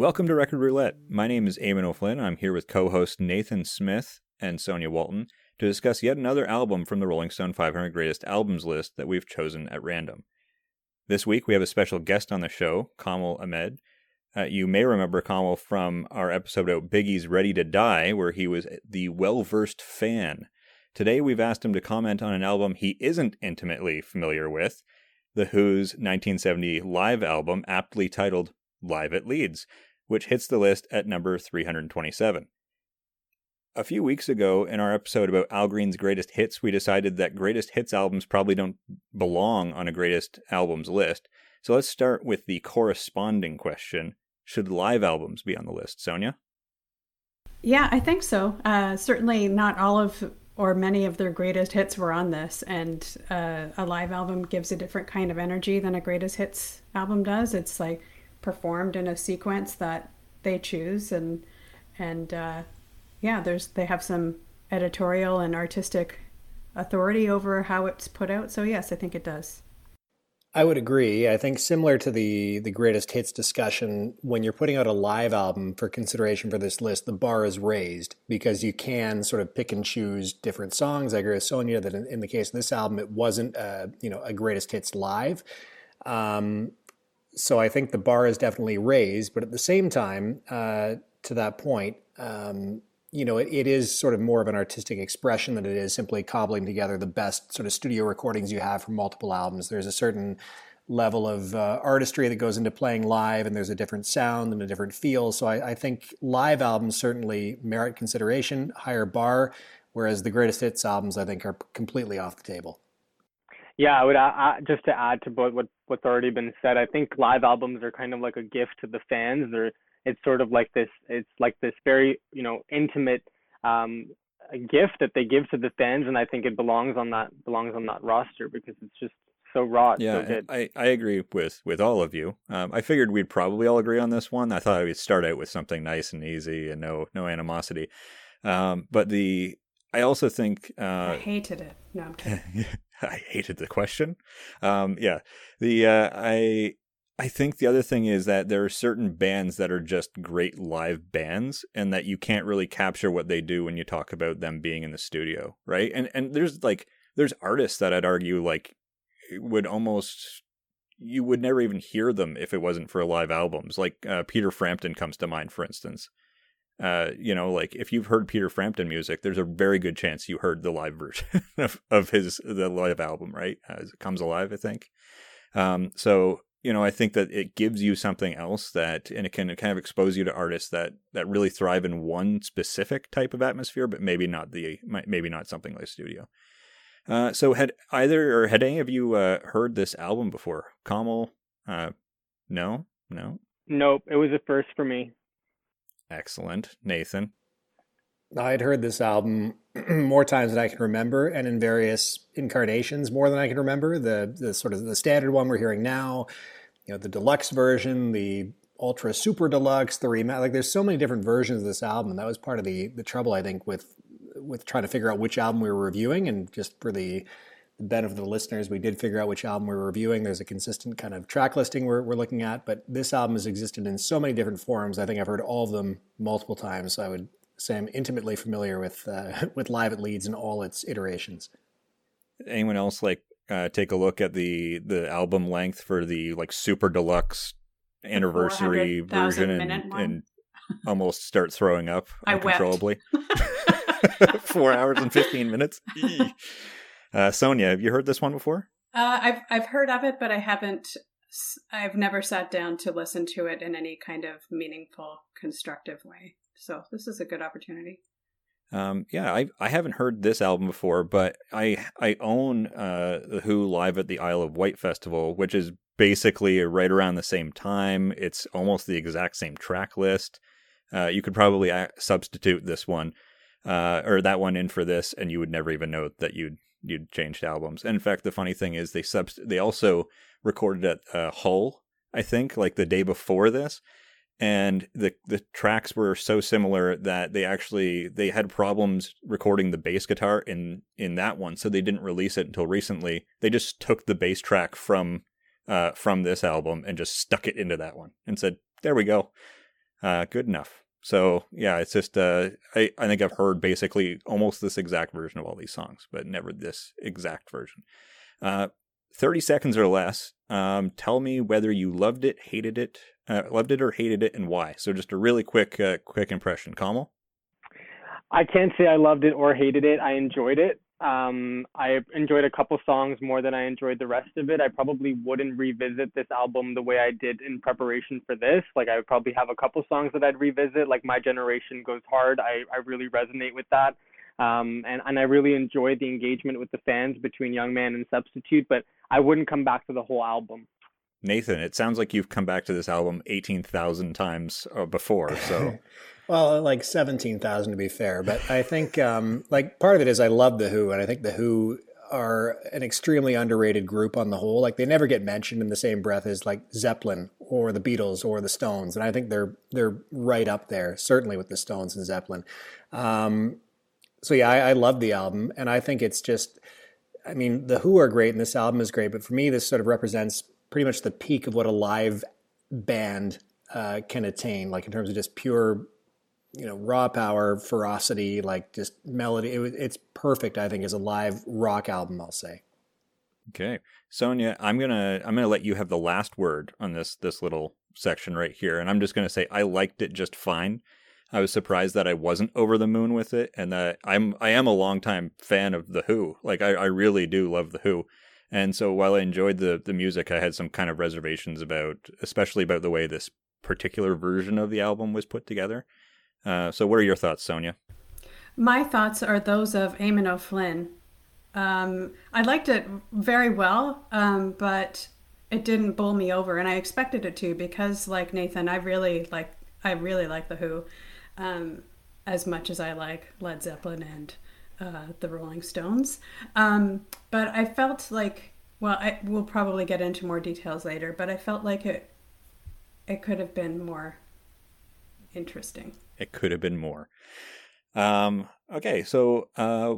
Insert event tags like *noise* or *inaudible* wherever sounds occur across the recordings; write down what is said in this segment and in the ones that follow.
Welcome to Record Roulette. My name is Eamon O'Flynn. I'm here with co host Nathan Smith and Sonia Walton to discuss yet another album from the Rolling Stone 500 Greatest Albums list that we've chosen at random. This week we have a special guest on the show, Kamal Ahmed. Uh, you may remember Kamal from our episode about Biggie's Ready to Die, where he was the well versed fan. Today we've asked him to comment on an album he isn't intimately familiar with, The Who's 1970 live album, aptly titled Live at Leeds, which hits the list at number 327. A few weeks ago, in our episode about Al Green's greatest hits, we decided that greatest hits albums probably don't belong on a greatest albums list. So let's start with the corresponding question Should live albums be on the list, Sonia? Yeah, I think so. Uh, certainly not all of or many of their greatest hits were on this, and uh, a live album gives a different kind of energy than a greatest hits album does. It's like performed in a sequence that they choose and and uh, yeah there's they have some editorial and artistic authority over how it's put out so yes i think it does I would agree. I think similar to the the greatest hits discussion, when you're putting out a live album for consideration for this list, the bar is raised because you can sort of pick and choose different songs. I agree with Sonia that in, in the case of this album, it wasn't a, you know a greatest hits live. Um, so I think the bar is definitely raised, but at the same time, uh, to that point, um, you know, it, it is sort of more of an artistic expression than it is simply cobbling together the best sort of studio recordings you have from multiple albums. There's a certain level of uh, artistry that goes into playing live, and there's a different sound and a different feel. So I, I think live albums certainly merit consideration, higher bar, whereas the greatest hits albums I think are completely off the table. Yeah, I would just to add to both what what's already been said. I think live albums are kind of like a gift to the fans. They're it's sort of like this. It's like this very you know intimate um, gift that they give to the fans, and I think it belongs on that belongs on that roster because it's just so raw. Yeah, so I, I agree with with all of you. Um, I figured we'd probably all agree on this one. I thought we'd start out with something nice and easy and no no animosity. Um, but the I also think uh, I hated it. No, I'm kidding. *laughs* *laughs* I hated the question. Um, yeah, the uh, I I think the other thing is that there are certain bands that are just great live bands, and that you can't really capture what they do when you talk about them being in the studio, right? And and there's like there's artists that I'd argue like would almost you would never even hear them if it wasn't for live albums. Like uh, Peter Frampton comes to mind, for instance. Uh, you know, like if you've heard Peter Frampton music, there's a very good chance you heard the live version *laughs* of, of his the live album, right? As it comes alive, I think. Um, so you know, I think that it gives you something else that, and it can kind of expose you to artists that that really thrive in one specific type of atmosphere, but maybe not the maybe not something like studio. Uh, so had either or had any of you uh, heard this album before? Kamal, uh, no, no, nope. It was a first for me. Excellent. Nathan? I'd heard this album *clears throat* more times than I can remember, and in various incarnations more than I can remember. The the sort of the standard one we're hearing now, you know, the deluxe version, the ultra super deluxe, the remake. Like, there's so many different versions of this album. That was part of the the trouble I think with with trying to figure out which album we were reviewing, and just for the benefit of the listeners, we did figure out which album we were reviewing. There's a consistent kind of track listing we're, we're looking at, but this album has existed in so many different forms. I think I've heard all of them multiple times. So I would say I'm intimately familiar with uh, *laughs* with Live at Leeds and all its iterations. Anyone else like uh, take a look at the the album length for the like super deluxe anniversary version and, and almost start throwing up *laughs* uncontrollably. *laughs* Four hours and fifteen minutes. Uh, Sonia, have you heard this one before? Uh, I've I've heard of it, but I haven't. I've never sat down to listen to it in any kind of meaningful, constructive way. So this is a good opportunity. Um, yeah, I I haven't heard this album before, but I I own uh, the Who live at the Isle of Wight festival, which is basically right around the same time. It's almost the exact same track list. Uh, you could probably substitute this one uh, or that one in for this, and you would never even know that you'd you'd changed albums. And in fact, the funny thing is they subst- they also recorded at uh, Hull, I think, like the day before this, and the the tracks were so similar that they actually they had problems recording the bass guitar in in that one, so they didn't release it until recently. They just took the bass track from uh, from this album and just stuck it into that one and said, "There we go." Uh, good enough. So yeah, it's just uh, I I think I've heard basically almost this exact version of all these songs, but never this exact version. Uh, Thirty seconds or less. Um, tell me whether you loved it, hated it, uh, loved it or hated it, and why. So just a really quick uh, quick impression, Kamal. I can't say I loved it or hated it. I enjoyed it. Um, I enjoyed a couple songs more than I enjoyed the rest of it. I probably wouldn't revisit this album the way I did in preparation for this. Like I would probably have a couple songs that I'd revisit. Like My Generation Goes Hard. I, I really resonate with that. Um, and, and I really enjoyed the engagement with the fans between Young Man and Substitute, but I wouldn't come back to the whole album. Nathan, it sounds like you've come back to this album 18,000 times uh, before. So *laughs* Well, like 17,000 to be fair. But I think, um, like, part of it is I love The Who, and I think The Who are an extremely underrated group on the whole. Like, they never get mentioned in the same breath as, like, Zeppelin or the Beatles or the Stones. And I think they're they're right up there, certainly with the Stones and Zeppelin. Um, so, yeah, I, I love the album. And I think it's just, I mean, The Who are great, and this album is great. But for me, this sort of represents pretty much the peak of what a live band uh, can attain, like in terms of just pure you know raw power ferocity like just melody. It, it's perfect i think as a live rock album i'll say. Okay. Sonia i'm gonna i'm gonna let you have the last word on this this little section right here and i'm just gonna say i liked it just fine. I was surprised that i wasn't over the moon with it and that i'm i am a longtime fan of the who. Like i, I really do love the who. And so while i enjoyed the the music i had some kind of reservations about especially about the way this particular version of the album was put together uh, so, what are your thoughts, Sonia? My thoughts are those of Eamon O'Flynn. Um, I liked it very well, um, but it didn't bowl me over, and I expected it to because, like Nathan, I really like I really like the Who um, as much as I like Led Zeppelin and uh, the Rolling Stones. Um, but I felt like, well, I will probably get into more details later, but I felt like it it could have been more interesting. It could have been more. Um, okay, so uh,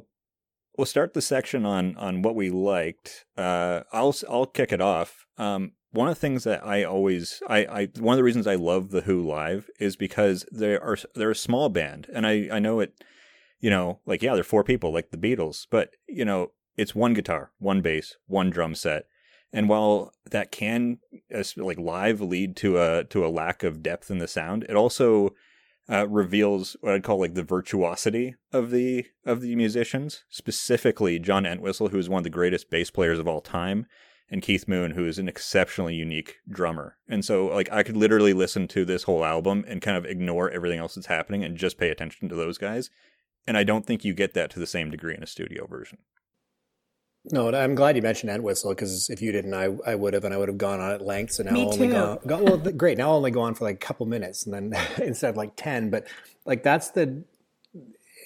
we'll start the section on on what we liked. Uh, I'll I'll kick it off. Um, one of the things that I always I, I one of the reasons I love the Who live is because they are they're a small band, and I I know it. You know, like yeah, they're four people, like the Beatles, but you know, it's one guitar, one bass, one drum set. And while that can, like live, lead to a to a lack of depth in the sound, it also uh, reveals what I'd call like the virtuosity of the of the musicians, specifically John Entwistle, who is one of the greatest bass players of all time, and Keith Moon, who is an exceptionally unique drummer. And so, like, I could literally listen to this whole album and kind of ignore everything else that's happening and just pay attention to those guys. And I don't think you get that to the same degree in a studio version. No, I'm glad you mentioned Entwistle because if you didn't, I, I would have, and I would have gone on at length. So now Me I'll only go, go well, great. Now I'll only go on for like a couple minutes, and then *laughs* instead of like ten. But like that's the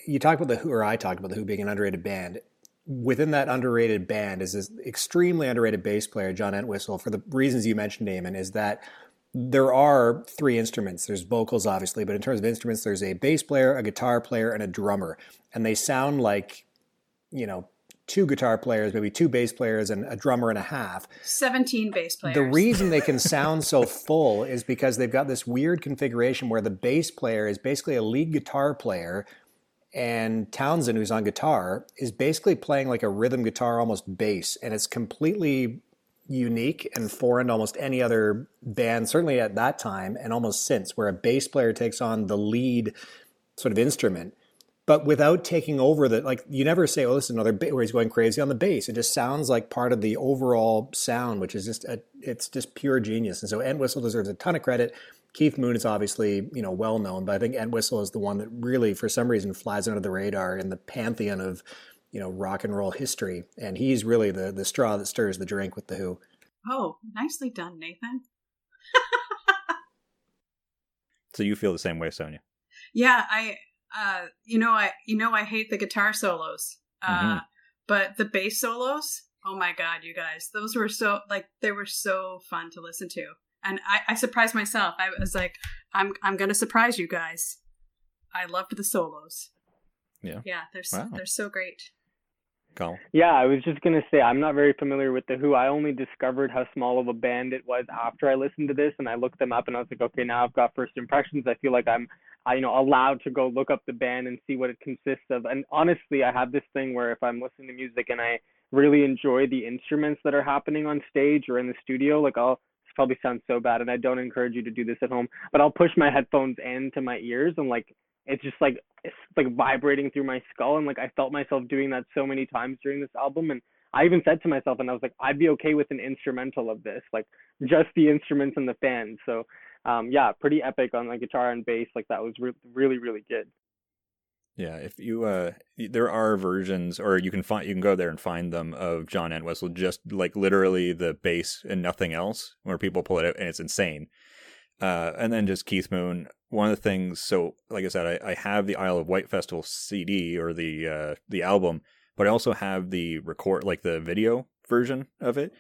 you talk about the Who, or I talked about the Who being an underrated band. Within that underrated band is this extremely underrated bass player, John Entwistle. For the reasons you mentioned, Eamon, is that there are three instruments. There's vocals, obviously, but in terms of instruments, there's a bass player, a guitar player, and a drummer, and they sound like you know two guitar players, maybe two bass players, and a drummer and a half. 17 bass players. The reason they can *laughs* sound so full is because they've got this weird configuration where the bass player is basically a lead guitar player, and Townshend, who's on guitar, is basically playing like a rhythm guitar, almost bass, and it's completely unique and foreign to almost any other band, certainly at that time and almost since, where a bass player takes on the lead sort of instrument but without taking over the like you never say oh this is another bit where he's going crazy on the bass. It just sounds like part of the overall sound which is just a, it's just pure genius. And so entwistle deserves a ton of credit. Keith moon is obviously you know well known but i think entwistle is the one that really for some reason flies under the radar in the pantheon of you know rock and roll history. And he's really the the straw that stirs the drink with the who. Oh, nicely done, Nathan. So you feel the same way, Sonia? Yeah, I uh you know I you know I hate the guitar solos. Uh Mhm. but the bass solos, oh my god, you guys. Those were so like they were so fun to listen to. And I, I surprised myself. I was like, I'm I'm gonna surprise you guys. I loved the solos. Yeah. Yeah, they're so, Wow. they're so great. Colin? Yeah, I was just gonna say I'm not very familiar with the Who. I only discovered how small of a band it was after I listened to this, and I looked them up, and I was like, okay, now I've got first impressions. I feel like I'm, I, you know, allowed to go look up the band and see what it consists of. And honestly, I have this thing where if I'm listening to music and I really enjoy the instruments that are happening on stage or in the studio, like I'll probably sounds so bad, and I don't encourage you to do this at home, but I'll push my headphones into my ears and like it's just like it's like vibrating through my skull and like I felt myself doing that so many times during this album and I even said to myself and I was like I'd be okay with an instrumental of this like just the instruments and the fans so um yeah pretty epic on like guitar and bass like that was re- really really good. Yeah if you uh there are versions or you can find you can go there and find them of John Entwistle just like literally the bass and nothing else where people pull it out and it's insane. Uh, and then just Keith Moon. One of the things, so like I said, I, I have the Isle of Wight Festival CD or the uh, the album, but I also have the record, like the video version of it,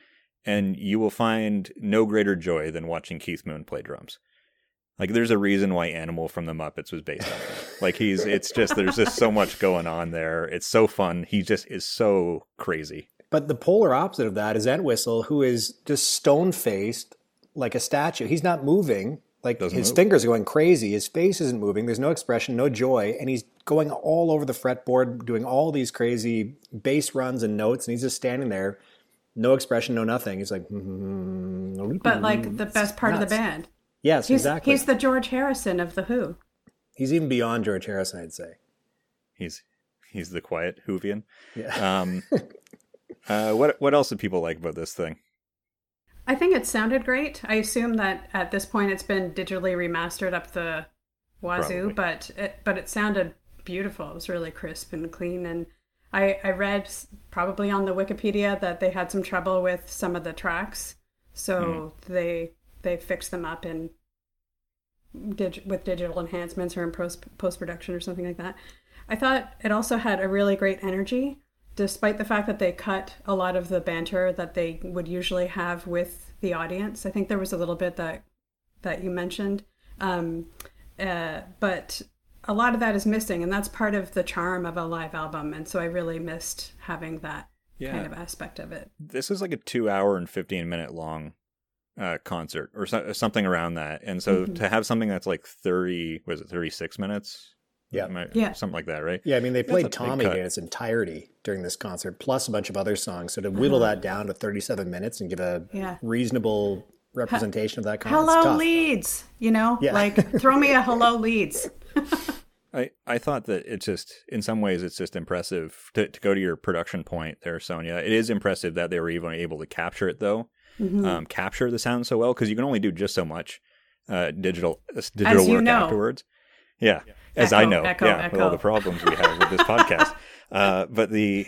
and you will find no greater joy than watching Keith Moon play drums. Like there's a reason why Animal from the Muppets was based on him. Like he's, it's just there's just so much going on there. It's so fun. He just is so crazy. But the polar opposite of that is Entwistle, who is just stone faced like a statue. He's not moving. Like Doesn't his move. fingers are going crazy. His face isn't moving. There's no expression, no joy, and he's going all over the fretboard, doing all these crazy bass runs and notes, and he's just standing there, no expression, no nothing. He's like, mm-hmm. But like the best part of the band. yes, He's, exactly. he's the George Harrison of the Who. He's even beyond George Harrison, I'd say. He's he's the quiet Hoovian. Yeah. Um, *laughs* uh, what what else do people like about this thing? I think it sounded great. I assume that at this point it's been digitally remastered up the wazoo, Probably. but it, but it sounded beautiful. It was really crisp and clean. And I, I read probably on the Wikipedia that they had some trouble with some of the tracks, so they they fixed them up in dig, with digital enhancements or in post post production or something like that. I thought it also had a really great energy, despite the fact that they cut a lot of the banter that they would usually have with the audience. I think there was a little bit that that you mentioned, um, uh, but a lot of that is missing, and that's part of the charm of a live album. And so I really missed having that Yeah. kind of aspect of it. this is like a two hour and 15 minute long uh, concert or so, something around that. And so Mhm. to have something that's like 30, was it 36 minutes? Yeah. Am I- Yeah. Something like that, right? Yeah, I mean, they played Tommy in its entirety during this concert, plus a bunch of other songs. So to whittle Uh-huh. that down to 37 minutes and give a Yeah. reasonable representation of that concert, it's Hello tough. Leeds, you know, Yeah. like throw me a hello Leeds. *laughs* I, I thought that it's just, in some ways, it's just impressive to, to go to your production point there, Sonia. It is impressive that they were even able to capture it, though. Mm-hmm. Um, capture the sound so well because you can only do just so much uh, digital uh, digital you work know. afterwards. Yeah, as I know, echo, yeah, with all the problems we have with this *laughs* podcast. Uh, but the,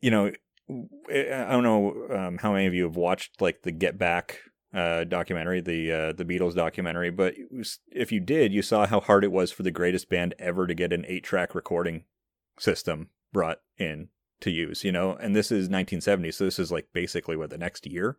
you know, I don't know um, how many of you have watched like the Get Back uh, documentary, the uh, the Beatles documentary. But was, if you did, you saw how hard it was for the greatest band ever to get an eight track recording system brought in to use. You know, and this is 1970, so this is like basically what the next year.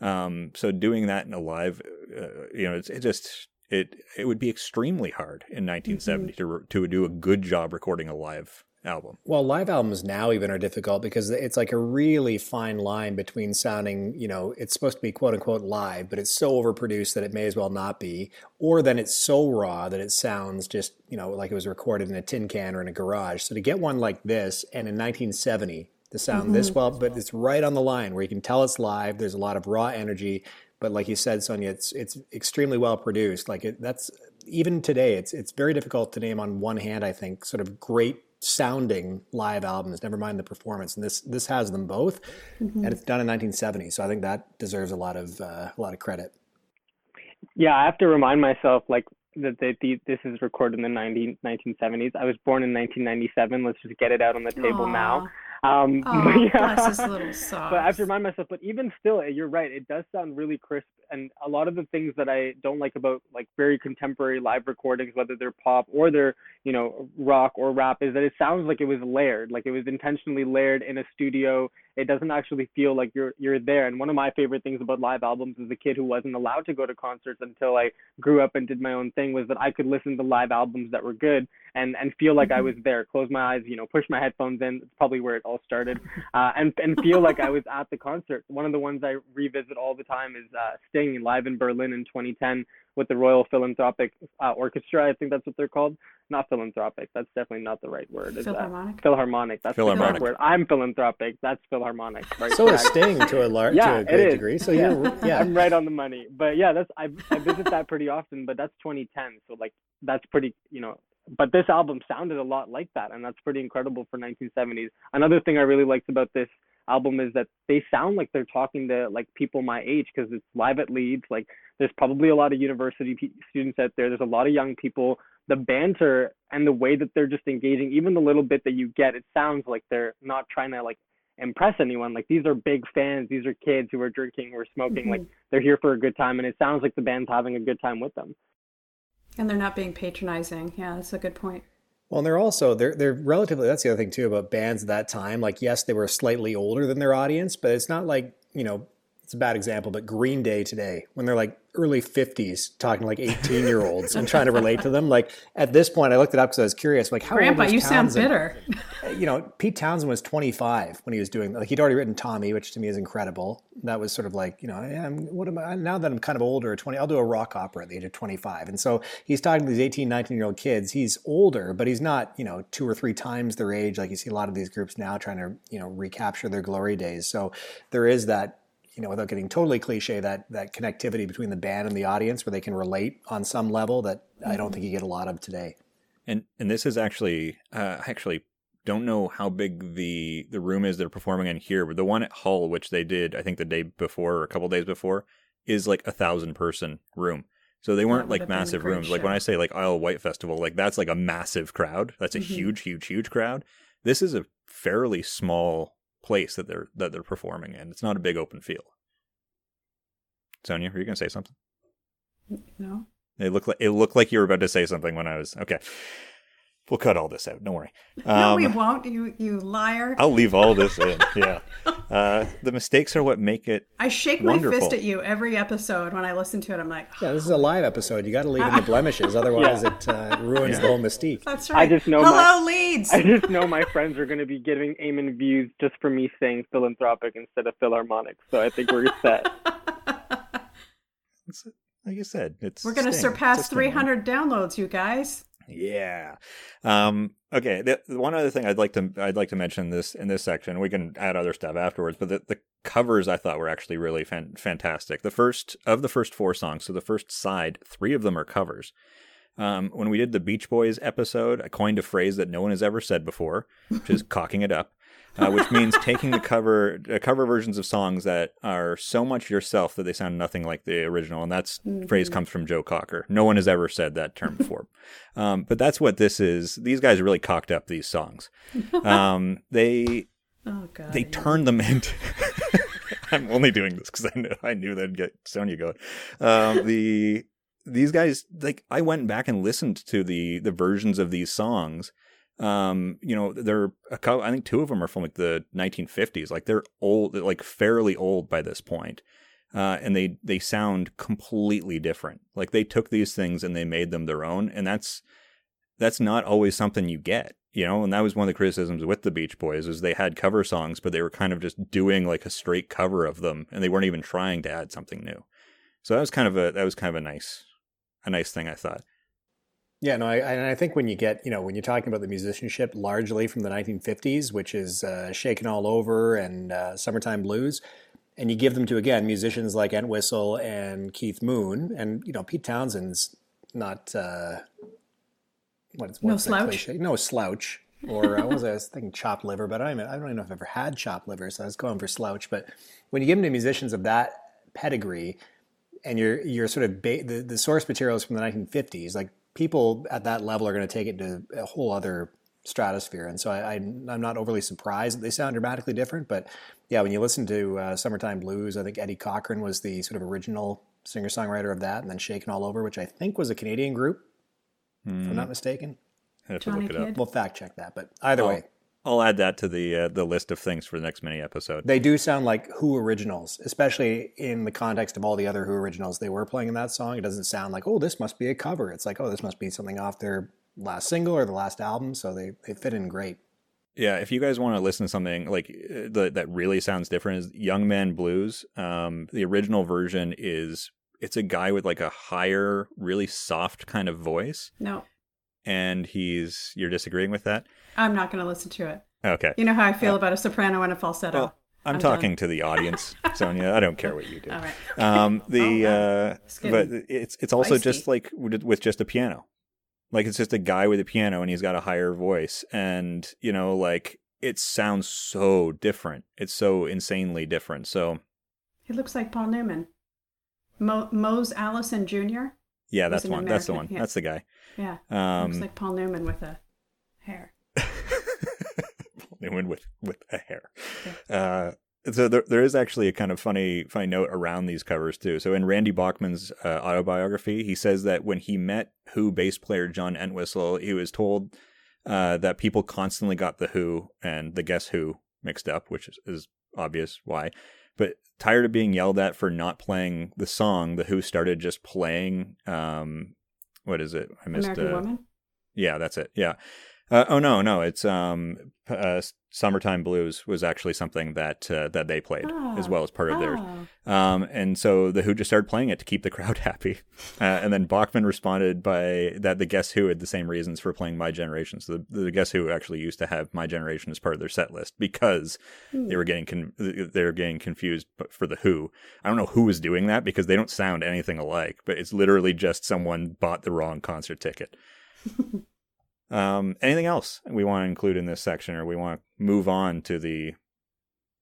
Um, so doing that in a live, uh, you know, it's it just it it would be extremely hard in 1970 to re- to do a good job recording a live album. Well, live albums now even are difficult because it's like a really fine line between sounding, you know, it's supposed to be quote unquote live, but it's so overproduced that it may as well not be, or then it's so raw that it sounds just, you know, like it was recorded in a tin can or in a garage. So to get one like this and in 1970 to sound this mm-hmm. well, but it's right on the line where you can tell it's live, there's a lot of raw energy, but like you said, Sonia, it's it's extremely well produced. Like it, that's even today, it's it's very difficult to name on one hand. I think sort of great sounding live albums. Never mind the performance, and this this has them both, and it's done in 1970. So I think that deserves a lot of uh, a lot of credit. Yeah, I have to remind myself like that the, the, this is recorded in the 19, 1970s. I was born in 1997. Let's just get it out on the table now. Um, *laughs* Oh, but yeah. bless his little socks. But I have to remind myself. But even still, you're right. It does sound really crisp, and a lot of the things that I don't like about like very contemporary live recordings, whether they're pop or they're you know rock or rap, is that it sounds like it was layered, like it was intentionally layered in a studio. It doesn't actually feel like you're you're there. And one of my favorite things about live albums as a kid who wasn't allowed to go to concerts until I grew up and did my own thing was that I could listen to live albums that were good. and and feel like I was there. Close my eyes, you know, push my headphones in. It's probably where it all started, uh, and and feel like I was at the concert. One of the ones I revisit all the time is uh, Sting live in Berlin in 2010 with the Royal Philanthropic uh, Orchestra. I think that's what they're called. Not philanthropic. That's definitely not the right word. Is Philharmonic. That? Philharmonic. That's Philharmonic. the correct word. I'm philanthropic. That's philharmonic. Right. So is Sting to a large, Yeah, to a great degree. So Yeah. you're, yeah. I'm right on the money. But yeah, that's I I visit that pretty often. But that's 2010. So like that's pretty you know. But this album sounded a lot like that, and that's pretty incredible for 1970s. Another thing I really liked about this album is that they sound like they're talking to like people my age because it's live at Leeds. Like there's probably a lot of university pe- students out there. There's a lot of young people. The banter and the way that they're just engaging, even the little bit that you get, it sounds like they're not trying to like impress anyone. Like these are big fans. These are kids who are drinking or smoking. Like mm-hmm. they're here for a good time, and it sounds like the band's having a good time with them. And they're not being patronizing. Yeah, that's a good point. Well, and they're also they're they're relatively. That's the other thing too about bands at that time. Like, yes, they were slightly older than their audience, but it's not like you know. It's a bad example, but Green Day today, when they're like early fifties, talking to like eighteen year olds and trying to relate to them. Like at this point, I looked it up because I was curious. Like, how Grandpa, you sound bitter. *laughs* you know, Pete Townshend was 25 when he was doing like he'd already written Tommy, which to me is incredible. That was sort of like, you know, yeah, I'm, what am I now that I'm kind of older, 20, I'll do a rock opera at the age of 25. And so he's talking to these 18, 19 year old kids. He's older, but he's not, you know, two or three times their age. Like you see a lot of these groups now trying to, you know, recapture their glory days. So there is that, you know, without getting totally cliche, that that connectivity between the band and the audience where they can relate on some level that I don't think you get a lot of today. And and this is actually uh, I actually don't know how big the the room is they're performing in here, but the one at Hull, which they did I think the day before or a couple days before, is like a thousand person room. So they weren't like have been a massive great rooms. Like when I say like Isle White Festival, like that's like a massive crowd. That's a Mhm. huge, huge, huge crowd. This is a fairly small place that they're that they're performing in. It's not a big open field. Sonia, are you gonna say something? No. It looked like it looked like you were about to say something when I was okay. We'll cut all this out. Don't worry. no, Um, we won't. You you liar. I'll leave all this in. *laughs* Yeah. Uh, the mistakes are what make it. I shake my fist at you every episode when I listen to it. I'm like, Yeah, this is a live episode. You got to leave in the *laughs* blemishes, otherwise it uh, ruins the whole mystique. that's right. I right. just know Hello, my- Leeds. I just know my friends are going to be giving Eamon views just for me saying philanthropic instead of philharmonic. So I think we're set. *laughs* Like you said, it's. We're going to surpass It's a 300 downloads, you guys. Yeah. Um, okay. The, one other thing I'd like to I'd like to mention this in this section. We can add other stuff afterwards, but the, the covers I thought were actually really fan- fantastic. The first of the first four songs, so the first side, three of them are covers. Um, when we did the Beach Boys episode, I coined a phrase that no one has ever said before, which is *laughs* cocking it up. Uh, which means taking the cover uh, cover versions of songs that are so much yourself that they sound nothing like the original, and that phrase comes from Joe Cocker. No one has ever said that term before, *laughs* um, but that's what this is. These guys really cocked up these songs. Um, they *laughs* Oh, God. they turned them into. *laughs* I'm only doing this because I knew I knew that'd get Sonia going. Um, the these guys like I went back and listened to the the versions of these songs. Um, you know, they're a couple, I think two of them are from like the 1950s. Like they're old, like fairly old by this point. Uh, and they they sound completely different. Like they took these things and they made them their own, and that's that's not always something you get, you know. And that was one of the criticisms with the Beach Boys is they had cover songs, but they were kind of just doing like a straight cover of them, and they weren't even trying to add something new. So that was kind of a that was kind of a nice a nice thing I thought. Yeah, no, I, and I think when you get, you know, when you're talking about the musicianship largely from the 1950s, which is uh, Shakin' All Over and uh, Summertime Blues, and you give them to, again, musicians like Entwistle and Keith Moon, and, you know, Pete Townshend's not, uh, what's, No slouch? cliche? No slouch. Or uh, what was I, I was thinking chopped liver, but I don't, even, I don't even know if I've ever had chopped liver, so I was going for slouch. But when you give them to musicians of that pedigree, and you're you're sort of ba- the the source material is from the 1950s. Like people at that level are going to take it to a whole other stratosphere, and so I, I I'm not overly surprised that they sound dramatically different. But yeah, when you listen to uh, "Summertime Blues," I think Eddie Cochran was the sort of original singer songwriter of that, and then "Shakin' All Over," which I think was a Canadian group, if I'm not mistaken. I have to look it up. Kidd. We'll fact check that, but either Oh. way, I'll add that to the uh, the list of things for the next mini episode. they do sound like Who originals, especially in the context of all the other Who originals they were playing in that song. It doesn't sound like, oh, this must be a cover. It's like, oh, this must be something off their last single or the last album, so they they fit in great. Yeah, if you guys want to listen to something like uh, the, that really sounds different, is Young Man Blues. Um, the original version is it's a guy with like a higher, really soft kind of voice. No, and he's you're disagreeing with that. I'm not going to listen to it. Okay. You know how I feel uh, about a soprano and a falsetto. Well, I'm, I'm talking done. to the audience, *laughs* Sonia. I don't care what you do. All right. Um, *laughs* the oh, uh, but it's it's also Feisty. just like with just a piano, like it's just a guy with a piano and he's got a higher voice, and you know, like it sounds so different. It's so insanely different. So he looks like Paul Newman, Mo- Mose Allison Jr. Yeah, that's one. That's the one. Yeah. That's the guy. Yeah. Um, looks like Paul Newman with a hair. *laughs* Newman with with a hair. Uh, so there, there is actually a kind of funny funny note around these covers too. So in Randy Bachman's uh, autobiography, he says that when he met Who bass player John Entwistle, he was told uh, that people constantly got the Who and the Guess Who mixed up, which is, is obvious why. But tired of being yelled at for not playing the song, the Who started just playing. Um, what is it? I missed. American uh, Woman. Yeah, that's it. Yeah. Uh, oh no, no, it's um, uh, "Summertime Blues" was actually something that uh, that they played oh. as well as part of oh. theirs. Um, and so the Who just started playing it to keep the crowd *laughs* happy. Uh, and then Bachman responded by that the Guess Who had the same reasons for playing My Generation. So the, the Guess Who actually used to have My Generation as part of their set list because mm. they were getting con- they were getting confused for the Who. I don't know who was doing that because they don't sound anything alike, but it's literally just someone bought the wrong concert ticket. *laughs* Um, anything else we want to include in this section, or we want to move on to the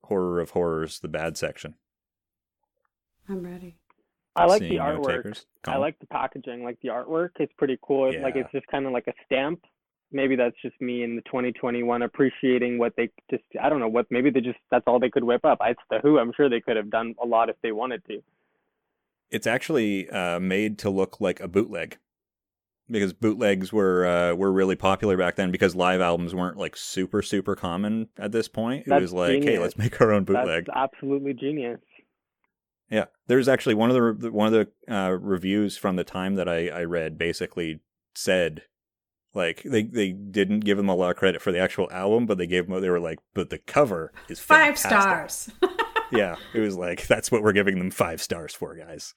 horror of horrors, the bad section? I'm ready. I like Seeing the artwork. I like the packaging. Like the artwork, it's pretty cool. Yeah. Like it's just kind of like a stamp. Maybe that's just me in the 2021 appreciating what they just. I don't know what. Maybe they just that's all they could whip up. It's the Who. I'm sure they could have done a lot if they wanted to. It's actually uh, made to look like a bootleg because bootlegs were uh, were really popular back then because live albums weren't like super super common at this point. It was like, genius. hey, let's make our own bootleg. That's absolutely genius. Yeah, there's actually one of the one of the uh, reviews from the time that I, I read basically said like they, they didn't give them a lot of credit for the actual album, but they gave them they were like, but the cover is five stars. *laughs* yeah, it was like that's what we're giving them five stars for, guys.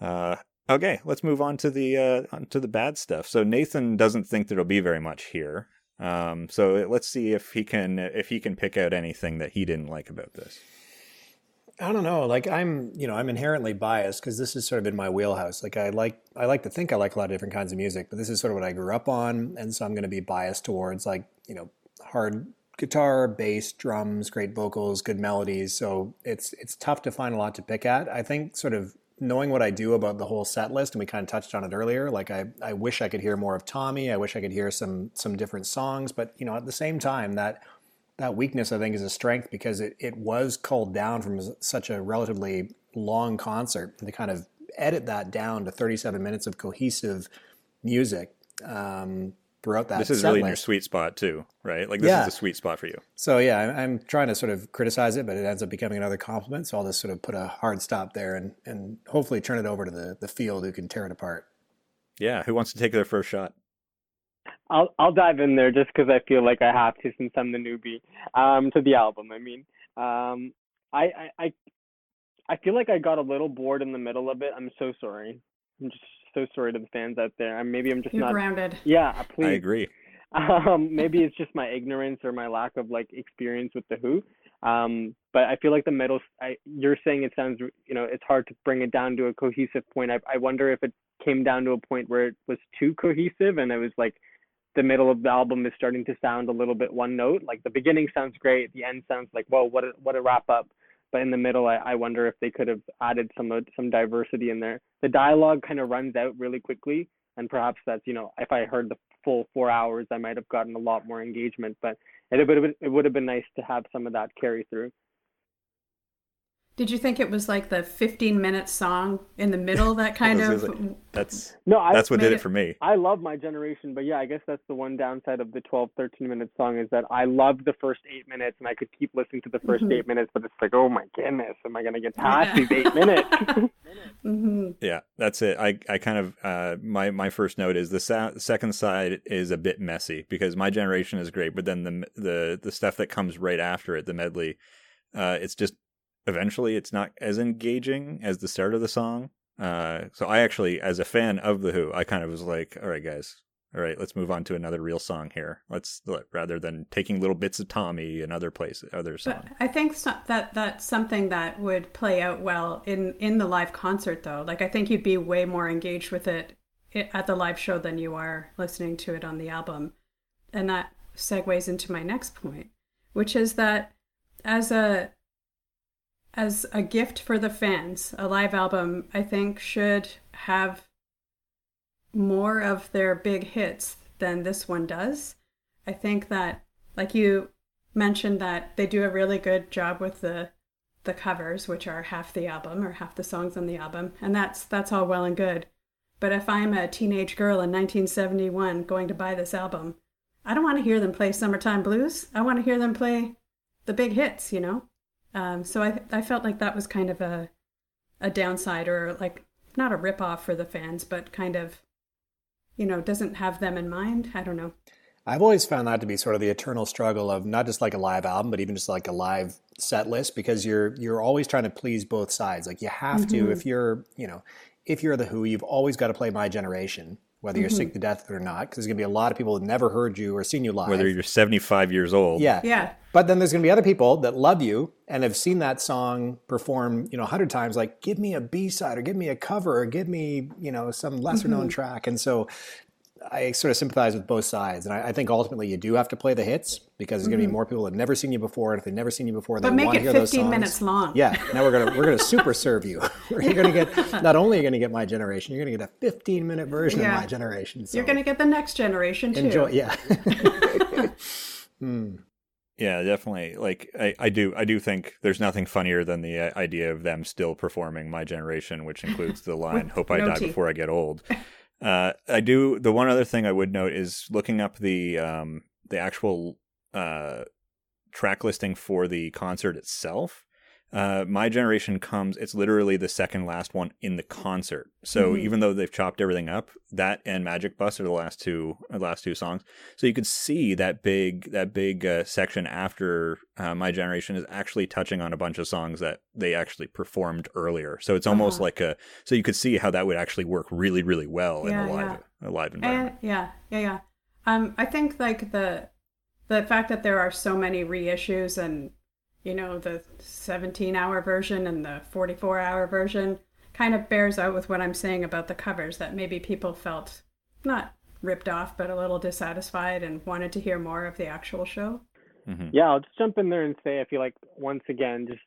Uh, Okay, let's move on to the uh, to the bad stuff. So Nathan doesn't think there'll be very much here. Um, so let's see if he can if he can pick out anything that he didn't like about this. I don't know. Like I'm, you know, I'm inherently biased because this is sort of in my wheelhouse. Like I like, I like to think I like a lot of different kinds of music, but this is sort of what I grew up on, and so I'm going to be biased towards like, you know, hard guitar, bass, drums, great vocals, good melodies. So it's it's tough to find a lot to pick at. I think sort of knowing what I do about the whole set list, and we kind of touched on it earlier. Like I, I wish I could hear more of Tommy. I wish I could hear some some different songs. But you know, at the same time, that that weakness I think is a strength because it, it was culled down from such a relatively long concert. To kind of edit that down to 37 minutes of cohesive music um, throughout that. This is really in your sweet spot too, right? Like this yeah. is a sweet spot for you. So yeah, I'm, I'm, trying to sort of criticize it, but it ends up becoming another compliment. So I'll just sort of put a hard stop there and and hopefully turn it over to the the field who can tear it apart. Yeah, who wants to take their first shot? I'll I'll dive in there just because I feel like I have to since I'm the newbie um, to the album. I mean, um, I, I I I feel like I got a little bored in the middle of it. I'm so sorry. I'm just so sorry to the fans out there. I'm, maybe I'm just You're not grounded. Yeah, please. I agree. *laughs* Um, maybe it's just my ignorance or my lack of like experience with the Who. Um, but I feel like the middle. I, you're saying it sounds, you know, it's hard to bring it down to a cohesive point. I, I wonder if it came down to a point where it was too cohesive, and it was like the middle of the album is starting to sound a little bit one note. Like the beginning sounds great, the end sounds like, whoa, what a, what a wrap up but in the middle, I, I wonder if they could have added some some diversity in there. The dialogue kind of runs out really quickly, and perhaps that's you know if I heard the full four hours, I might have gotten a lot more engagement. But it would have been, it would have been nice to have some of that carry through. Did you think it was like the 15 minute song in the middle that *laughs* kind of? that's no, I, that's what did it it- for me. I love my generation, but yeah, I guess that's the one downside of the 12, 13 minute song is that I loved the first eight minutes and I could keep listening to the 1st Mhm. eight minutes, but it's like, oh my goodness, am I gonna get past Yeah. these eight minutes? *laughs* *laughs* hmm Yeah, that's it. I, I kind of uh, my my first note is the sa- second side is a bit messy because my generation is great, but then the the the stuff that comes right after it, the medley, uh, it's just eventually it's not as engaging as the start of the song. Uh, so I actually, as a fan of the Who, I kind of was like, all right, guys. All right, let's move on to another real song here. Let's rather than taking little bits of Tommy and other places, other songs. I think so, that that's something that would play out well in in the live concert, though. Like I think you'd be way more engaged with it at the live show than you are listening to it on the album, and that segues into my next point, which is that as a as a gift for the fans, a live album I think should have more of their big hits than this one does. I think that like you mentioned that they do a really good job with the the covers, which are half the album or half the songs on the album, and that's that's all well and good. But if I'm a teenage girl in 1971 going to buy this album, I don't want to hear them play "Summertime Blues." I want to hear them play the big hits, you know. Um, so I I felt like that was kind of a a downside or like not a rip off for the fans, but kind of you know doesn't have them in mind. I don't know. I've always found that to be sort of the eternal struggle of not just like a live album, but even just like a live set list, because you're you're always trying to please both sides. Like you have to, Mhm. if you're you know, if you're the Who, you've always got to play My Generation, whether you're Mhm. sick to death or not, because there's gonna be a lot of people that never heard you or seen you live. Whether you're 75 years old, yeah, Yeah. But then there's going to be other people that love you and have seen that song perform, you know, a hundred times. Like, give me a B side, or give me a cover, or give me, you know, some lesser known track. And so, I sort of sympathize with both sides, and I, I think ultimately you do have to play the hits because there's going to be more people that have never seen you before, and if they've never seen you before, they But make want to it hear those 15 songs. minutes long. Yeah, now we're gonna we're gonna super serve you. *laughs* *laughs* you're gonna get not only you're you gonna get my generation, you're gonna get a 15 minute version Yeah. of my generation. So You're going to get the next generation too. enjoy. Yeah. *laughs* Yeah, definitely. Like I, I do I do think there's nothing funnier than the uh, idea of them still performing my generation, which includes the line "Hope I no die teeth. before I get old." Uh, I do. The one other thing I would note is looking up the um, the actual uh, track listing for the concert itself. Uh, my generation comes. It's literally the second last one in the concert. So Mhm. even though they've chopped everything up, that and Magic Bus are the last two uh, last two songs. So you could see that big that big uh, section after uh, my generation is actually touching on a bunch of songs that they actually performed earlier. So it's almost Uh-huh. like a so you could see how that would actually work really really well in a live a live And environment. yeah, yeah, yeah. Um, I think like the the fact that there are so many reissues and you know the 17 hour version and the 44 hour version kind of bears out with what I'm saying about the covers that maybe people felt not ripped off but a little dissatisfied and wanted to hear more of the actual show. Mhm. Yeah, I'll just jump in there and say I feel like once again, just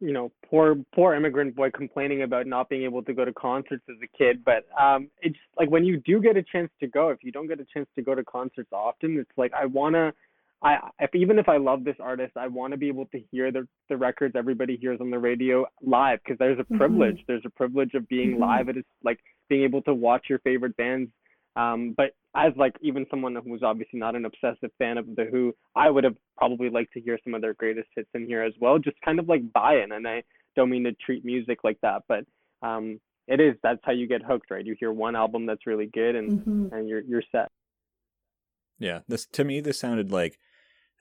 you know, poor poor immigrant boy complaining about not being able to go to concerts as a kid. But um, it's like when you do get a chance to go, if you don't get a chance to go to concerts often, it's like I wanna. I if, even if I love this artist, I want to be able to hear the the records everybody hears on the radio live because there's a Mhm. privilege. There's a privilege of being Mhm. live. It is like being able to watch your favorite bands um, but as like even someone who's obviously not an obsessive fan of the Who, I would have probably liked to hear some of their greatest hits in here as well. Just kind of like buy-in, and I don't mean to treat music like that, but um, it is. That's how you get hooked, right? You hear one album that's really good, and Mhm. and you're you're set. Yeah, this to me this sounded like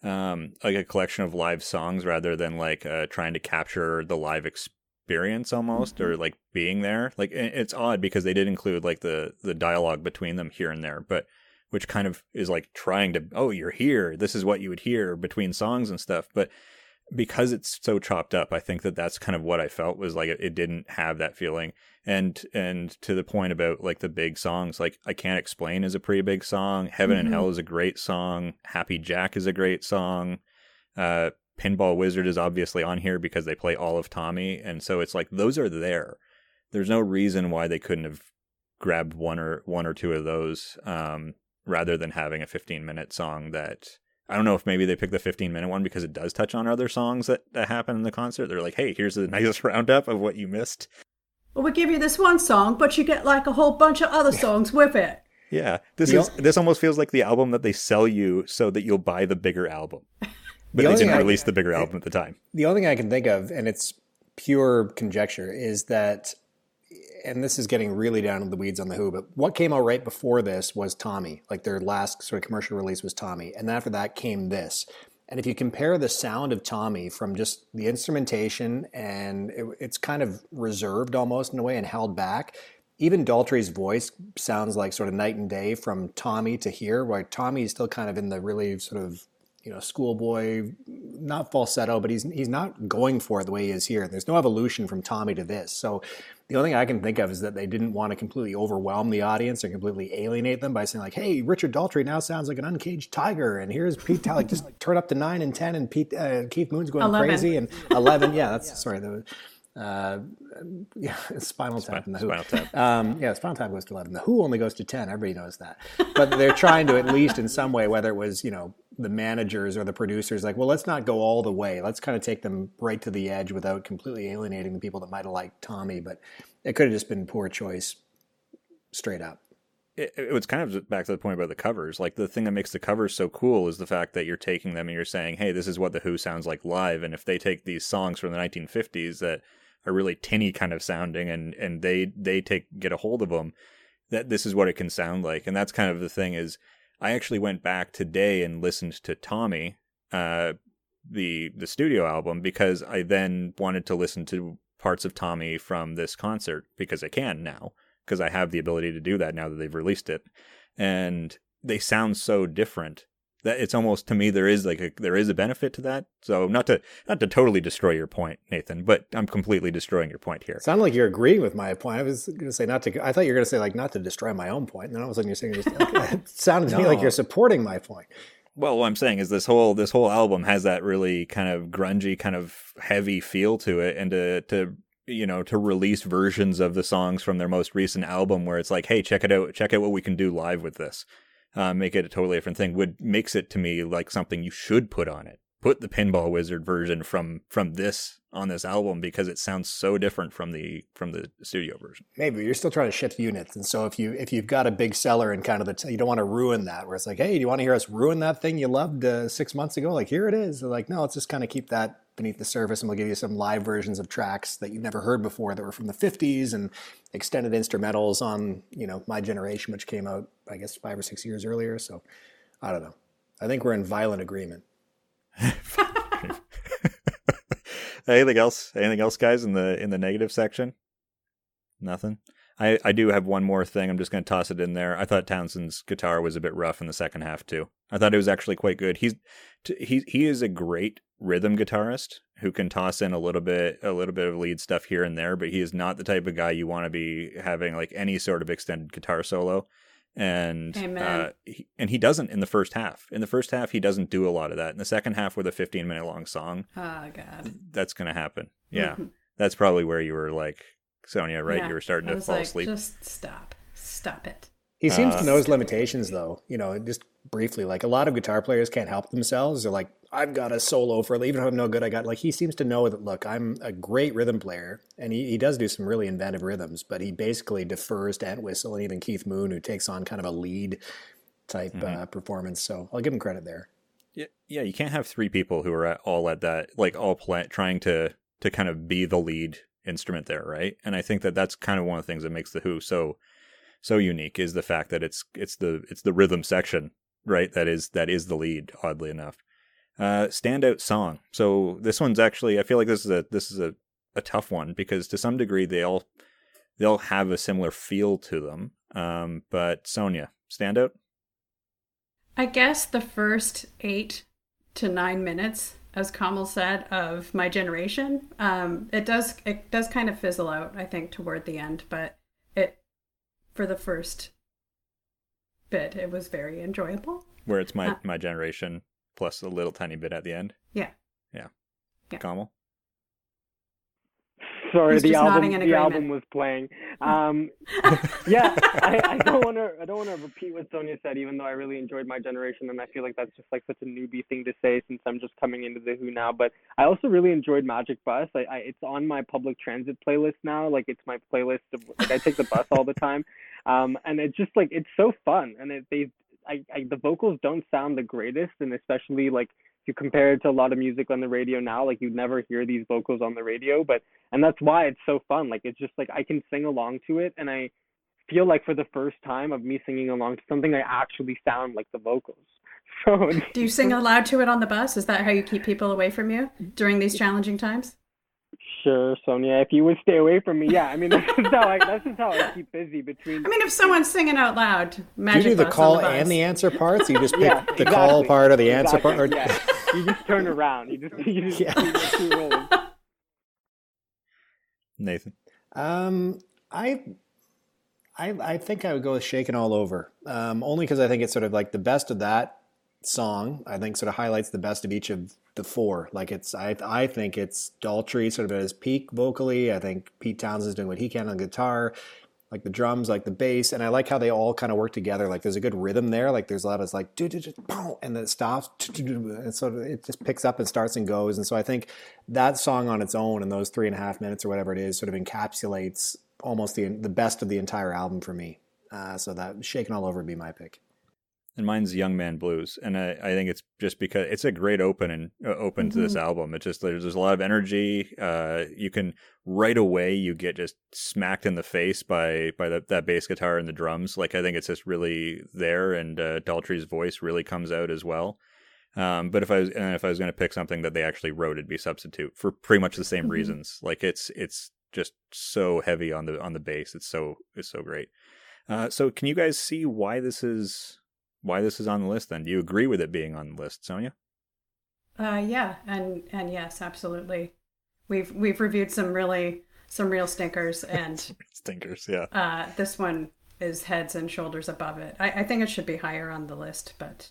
um like a collection of live songs rather than like uh trying to capture the live experience almost or like being there. Like it's odd because they did include like the the dialogue between them here and there, but which kind of is like trying to oh you're here this is what you would hear between songs and stuff but because it's so chopped up i think that that's kind of what i felt was like it, it didn't have that feeling. And and to the point about like the big songs like i can't explain is a pretty big song. Heaven Mhm. and hell is a great song. Happy jack is a great song. Uh pinball wizard is obviously on here because they play all of tommy. And so it's like those are there. There's no reason why they couldn't have grabbed one or one or two of those um rather than having a 15 minute song that I don't know if maybe they picked the 15 minute one because it does touch on other songs that, that happen in the concert. They're like, hey, here's the *laughs* nicest roundup of what you missed. Well, we give you this one song, but you get like a whole bunch of other *laughs* songs with it. Yeah, this The is this almost feels like the album that they sell you so that you'll buy the bigger album. *laughs* But The they didn't thing I- release the bigger album at the time. The only thing I can think of, and it's pure conjecture, is that, and this is getting really down in the weeds on the Who, but what came out right before this was Tommy. Like their last sort of commercial release was Tommy, and then after that came this. And if you compare the sound of Tommy from just the instrumentation, and it, it's kind of reserved almost in a way and held back. Even Daltrey's voice sounds like sort of night and day from Tommy to here, where Tommy is still kind of in the really sort of you know, schoolboy, not falsetto, but he's he's not going for it the way he is here. There's no evolution from Tommy to this. So the only thing I can think of is that they didn't want to completely overwhelm the audience or completely alienate them by saying like, "Hey, Richard Daltrey now sounds like an uncaged tiger," and here's Pete Talley just turn up to nine and ten, and Pete uh, Keith Moon's going 11. crazy, and eleven. Yeah, that's sorry. The, uh, *laughs* yeah, Spinal Tap and the Who. Spinal Tap. Um, yeah, Spinal Tap goes to 11. The Who only goes to 10. Everybody knows that. But they're trying to, at least in some way, whether it was, you know, the managers or the producers, like, well, let's not go all the way. Let's kind of take them right to the edge without completely alienating the people that might have liked Tommy. But it could have just been poor choice straight up. it, it was kind of back to the point about the covers. Like the thing that makes the covers so cool is the fact that you're taking them and you're saying, "Hey, this is what the Who sounds like live." And if they take these songs from the 1950s that are really tinny kind of sounding, and and they they take get a hold of them, that this is what it can sound like. And that's kind of the thing is, I actually went back today and listened to Tommy, uh, the the studio album, because I then wanted to listen to parts of Tommy from this concert because I can now because I have the ability to do that now that they've released it, and they sound so different that it's almost to me there is like a there is a benefit to that. So not to not to totally destroy your point, Nathan, but I'm completely destroying your point here. It sounded like you're agreeing with my point. I was going to say not to, I thought you were going to say like not to destroy my own point. And then all of a sudden you're saying, *laughs* just, it sounded to me like you're supporting my point. Well, what I'm saying is this whole this whole album has that really kind of grungy, kind of heavy feel to it, and to to you know to release versions of the songs from their most recent album where it's like, hey, check it out, check out what we can do live with this, uh, make it a totally different thing. Would makes it to me like something you should put on it. Put the Pinball Wizard version from from this on this album because it sounds so different from the from the studio version. Maybe you're still trying to shift units, and so if you if you've got a big seller and kind of the t- you don't want to ruin that, where it's like, hey, do you want to hear us ruin that thing you loved uh, six months ago? Like here it is. They're like, no, let's just kind of keep that beneath the surface, and we'll give you some live versions of tracks that you've never heard before that were from the '50s and extended instrumentals on you know my generation, which came out I guess five or six years earlier. So I don't know. I think we're in violent agreement. *laughs* anything else? Anything else, guys? In the in the negative section? Nothing. I I do have one more thing. I'm just going to toss it in there. I thought Townshend's guitar was a bit rough in the second half too. I thought it was actually quite good. He's he he is a great rhythm guitarist who can toss in a little bit a little bit of lead stuff here and there, but he is not the type of guy you want to be having like any sort of extended guitar solo. And uh, he, and he doesn't in the first half. In the first half, he doesn't do a lot of that. In the second half, with a 15 minute long song, Oh God. that's going to happen. *laughs* Yeah. That's probably where you were like, Sonia, right? Yeah. You were starting I to was fall like, asleep. Just stop. Stop it. He seems Uh, to know his limitations, though. You know, just briefly, like a lot of guitar players can't help themselves. They're like, I've got a solo for even if I'm no good, I got like he seems to know that. Look, I'm a great rhythm player, and he, he does do some really inventive rhythms, but he basically defers to Entwistle and even Keith Moon, who takes on kind of a lead type uh, performance. So I'll give him credit there. Yeah, yeah. You can't have three people who are at, all at that, like all play, trying to to kind of be the lead instrument there, right? And I think that that's kind of one of the things that makes the Who so so unique is the fact that it's it's the it's the rhythm section, right? That is that is the lead. Oddly enough, uh, standout song. So this one's actually I feel like this is a this is a a tough one because to some degree they all they'll have a similar feel to them. Um, but Sonia, standout. I guess the first eight to nine minutes, as Kamal said, of my generation, um, it does it does kind of fizzle out. I think toward the end, but it for the first bit, it was very enjoyable. where it's my Uh, my generation plus a little tiny bit at the end. Yeah. Yeah. Yeah. Kamal. Sorry, He's the album the album was playing. *laughs* Um, yeah, I, I don't want to I don't want to repeat what Sonia said, even though I really enjoyed my generation, and I feel like that's just like such a newbie thing to say since I'm just coming into the Who now. But I also really enjoyed Magic Bus. I, I it's on my public transit playlist now. Like it's my playlist of like I take the bus all the time, *laughs* um, and it's just like it's so fun, and it, they I, I the vocals don't sound the greatest, and especially like you compare it to a lot of music on the radio now, like you'd never hear these vocals on the radio, but and that's why it's so fun. Like it's just like I can sing along to it, and I feel like for the first time of me singing along to something, I actually sound like the vocals. *laughs* So Do you sing aloud to it on the bus? Is that how you keep people away from you during these challenging times? Sure, Sonia, if you would stay away from me, yeah. I mean, *laughs* that's just how I that's just how I keep busy between. I mean, if someone's singing out loud, Do magic you do the call the and the answer parts? You just *laughs* pick yeah, the call part or the answer Exactly, part? Or... Yeah, you just turn around. You just you just Yeah. two roles. *laughs* Nathan. Um, I, I, I think I would go with "Shakin' All Over," um, only because I think it's sort of like the best of that song. I think sort of highlights the best of each of the four. Like it's, I, I think it's Daltrey sort of at his peak vocally. I think Pete Townshend's doing what he can on guitar, like the drums, like the bass, and I like how they all kind of work together. Like there's a good rhythm there. Like there's a lot of like do do do and then it stops, and so it just picks up and starts and goes. And so I think that song on its own, in those three and a half minutes or whatever it is, sort of encapsulates almost the the best of the entire album for me. Uh, so that "Shakin' All Over" would be my pick. And mine's Young Man Blues, and I, I think it's just because it's a great open and uh, open to this album. It just there's, there's a lot of energy. Uh, you can right away you get just smacked in the face by by the, that bass guitar and the drums. Like I think it's just really there, and uh, Daltrey's voice really comes out as well. Um, but if I was and if I was going to pick something that they actually wrote, it'd be Substitute for pretty much the same Mhm. reasons. Like it's it's just so heavy on the on the bass. It's so it's so great. Uh, so can you guys see why this is why this is on the list? Then do you agree with it being on the list, Sonia? Uh, yeah, and and yes, absolutely. We've we've reviewed some really some real stinkers, *laughs* and Stinkers, yeah. uh, this one is heads and shoulders above it. I, I think it should be higher on the list, but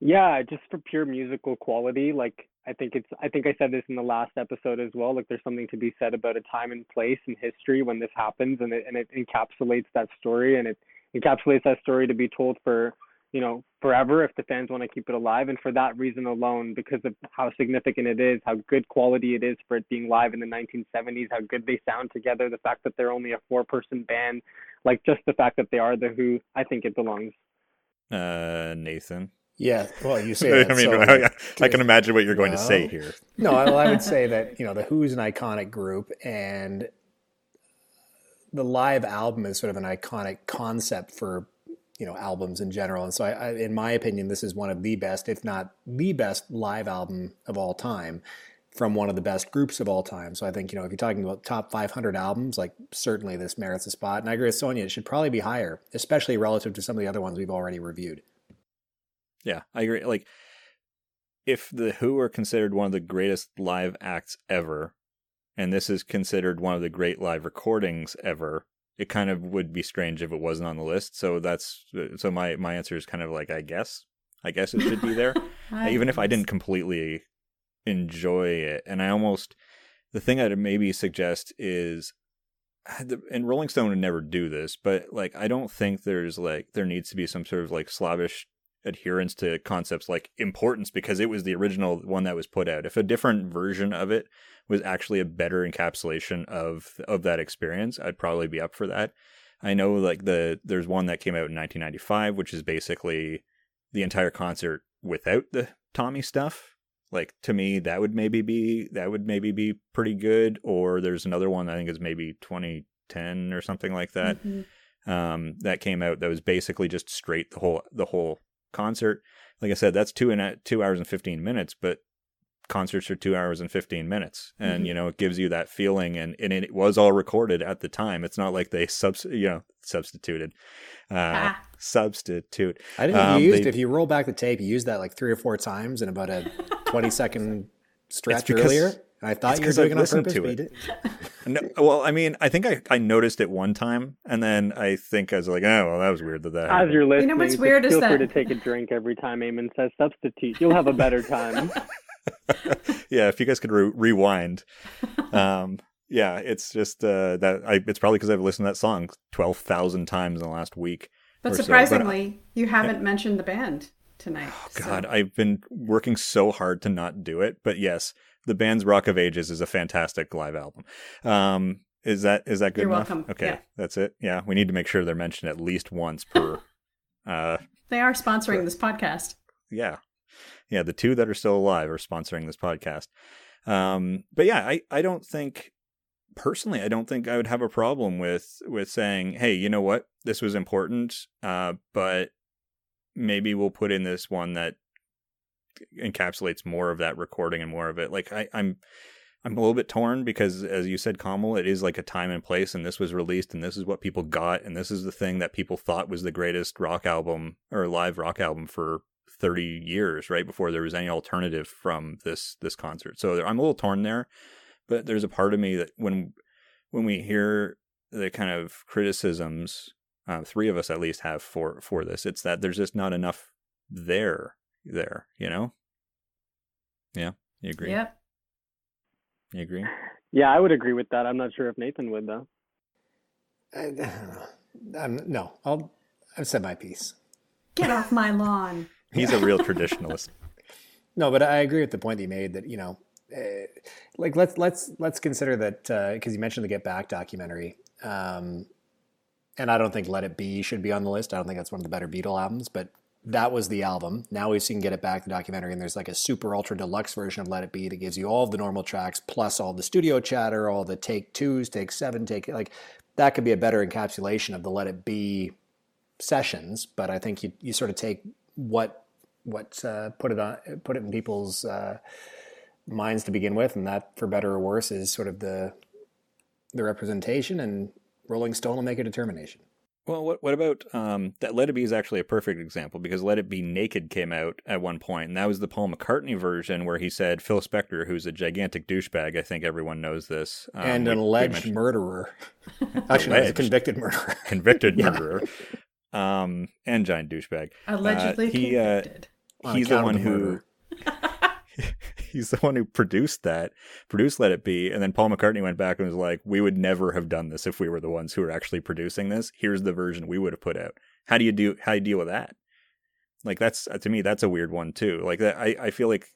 Yeah, just for pure musical quality, like I think it's I think I said this in the last episode as well. Like there's something to be said about a time and place in history when this happens and it and it encapsulates that story and it encapsulates that story to be told for, you know, forever if the fans want to keep it alive. And for that reason alone, because of how significant it is, how good quality it is for it being live in the 1970s, how good they sound together, the fact that they're only a four person band, like just the fact that they are the Who, I think it belongs. Uh, Nathan. Yeah, well, you say *laughs* I mean, so- I, I *laughs* can imagine what you're going to say here. no, I, well, I would say that you know the Who's an iconic group, and the live album is sort of an iconic concept for you know albums in general. And so, I, I, in my opinion, this is one of the best, if not the best, live album of all time from one of the best groups of all time. So I think you know if you're talking about top 500 albums, like certainly this merits a spot. And I agree with Sonia; it should probably be higher, especially relative to some of the other ones we've already reviewed. Yeah, I agree. Like, if the Who are considered one of the greatest live acts ever, and this is considered one of the great live recordings ever, it kind of would be strange if it wasn't on the list. So that's uh, so my my answer is kind of like I guess, I guess it should be there, *laughs* even if I didn't completely enjoy it. And I almost the thing I'd maybe suggest is ah, and Rolling Stone would never do this, but like I don't think there's like there needs to be some sort of like slavish adherence to concepts like importance because it was the original one that was put out. If a different version of it was actually a better encapsulation of of that experience, I'd probably be up for that. I know like the there's one that came out in 1995 which is basically the entire concert without the Tommy stuff. Like to me that would maybe be that would maybe be pretty good or there's another one I think is maybe 2010 or something like that Mhm. um, that came out that was basically just straight the whole the whole concert. Like I said, that's two and a, two hours and fifteen minutes, but concerts are two hours and fifteen minutes, and Mhm. you know it gives you that feeling, and and it was all recorded at the time. It's not like they subs you know substituted, uh, Ah. substitute. I didn't think Um, you used they- if you roll back the tape, you used that like three or four times in about a twenty second *laughs* stretch because- earlier. And I thought you were 'cause doing I've it on listened purpose, to but you it. *laughs* No, well, I mean, I think I, I noticed it one time, and then I think I was like, oh, well, that was weird that that. As happened." you're listening, know what's just weird is feel free that- to take a drink every time Eamon says substitute. You'll have a better time. *laughs* yeah, if you guys could re- rewind. *laughs* Um, yeah, it's just uh, that I, it's probably because I've listened to that song twelve thousand times in the last week. But or so. surprisingly, but, you haven't mentioned the band tonight. Oh, God, so. I've been working so hard to not do it, but yes, the band's Rock of Ages is a fantastic live album. Um, is that is that good You're enough? welcome. Okay, yeah. that's it. Yeah, we need to make sure they're mentioned at least once per. *laughs* uh, they are sponsoring for, this podcast. Yeah, yeah. The two that are still alive are sponsoring this podcast. Um, but yeah, I I don't think personally, I don't think I would have a problem with with saying, hey, you know what, this was important, uh, but maybe we'll put in this one that encapsulates more of that recording and more of it. Like I, I'm I'm a little bit torn because, as you said, Kamal, it is like a time and place, and this was released, and this is what people got, and this is the thing that people thought was the greatest rock album or live rock album for 30 years, right before there was any alternative from this this concert. So I'm a little torn there, but there's a part of me that when when we hear the kind of criticisms, uh, three of us at least have for for this, it's that there's just not enough there there. You know? Yeah, you agree? Yep. You agree? Yeah, I would agree with that. I'm not sure if Nathan would though. I, *sighs* I'm, no, I'll I've said my piece. Get off my lawn. *laughs* He's a real traditionalist. *laughs* No, but I agree with the point that you made that you know, uh, like let's let's let's consider that because uh, you mentioned the Get Back documentary, um, and I don't think Let It Be should be on the list. I don't think that's one of the better Beatle albums, but that was the album. Now we've seen Get It Back, the documentary, and there's like a super ultra deluxe version of Let It Be that gives you all the normal tracks plus all the studio chatter, all the take twos, take seven, take like that could be a better encapsulation of the Let It Be sessions. But I think you you sort of take what what uh, put it on put it in people's uh, minds to begin with, and that for better or worse is sort of the the representation, and Rolling Stone will make a determination. Well, what what about um, that? Let It Be is actually a perfect example because Let It Be Naked came out at one point, and that was the Paul McCartney version where he said Phil Spector, who's a gigantic douchebag. I think everyone knows this, um, and an alleged murderer. actually, alleged, a convicted murderer. *laughs* convicted *laughs* murderer, um, and giant douchebag. Allegedly uh, he, convicted. Uh, he's the one who. He's the one who produced that, produced Let It Be, and then Paul McCartney went back and was like, "We would never have done this if we were the ones who were actually producing this. Here's the version we would have put out." How do you do? How do you deal with that? Like that's uh, to me, that's a weird one too. Like that, I I feel like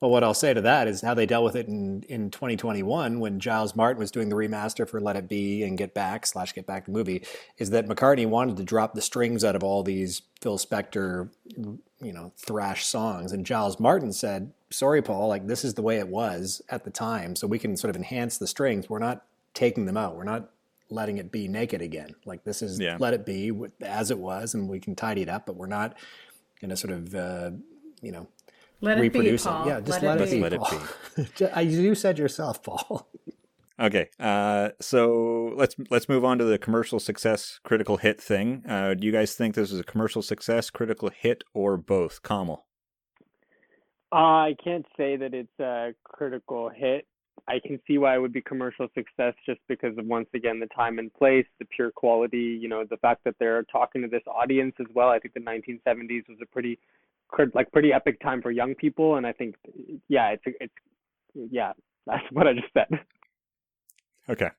well, what I'll say to that is how they dealt with it in, in 2021 when Giles Martin was doing the remaster for Let It Be and Get Back slash Get Back the movie, is that McCartney wanted to drop the strings out of all these Phil Spector, you know, thrash songs, and Giles Martin said, "Sorry, Paul, like this is the way it was at the time, so we can sort of enhance the strings. We're not taking them out. We're not letting it be naked again. Like this is yeah. Let It Be as it was, and we can tidy it up, but we're not going to sort of, uh, you know." Let it be, Paul. Yeah, just let, let, it, be, let it be. *laughs* you said yourself, Paul. *laughs* Okay, uh, so let's let's move on to the commercial success, critical hit thing. Uh, do you guys think this is a commercial success, critical hit, or both? Kamal. Uh, I can't say that it's a critical hit. I can see why it would be commercial success just because of once again the time and place, the pure quality, you know, the fact that they're talking to this audience as well. I think the 1970s was a pretty like pretty epic time for young people and i think yeah it's it's yeah *laughs* that's what i just said okay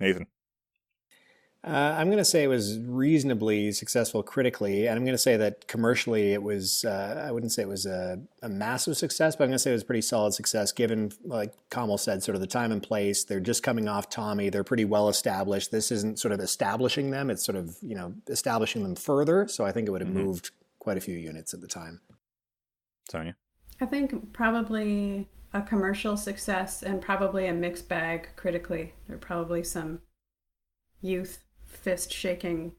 nathan uh, I'm going to say it was reasonably successful critically, and I'm going to say that commercially it was. Uh, I wouldn't say it was a, a, massive success, but I'm going to say it was a pretty solid success given, like Kamal said, sort of the time and place. They're just coming off Tommy. They're pretty well established. This isn't sort of establishing them; it's sort of you know establishing them further. So I think it would have mm-hmm. moved quite a few units at the time. Sonia? I think probably a commercial success and probably a mixed bag critically. There are probably some youth fist shaking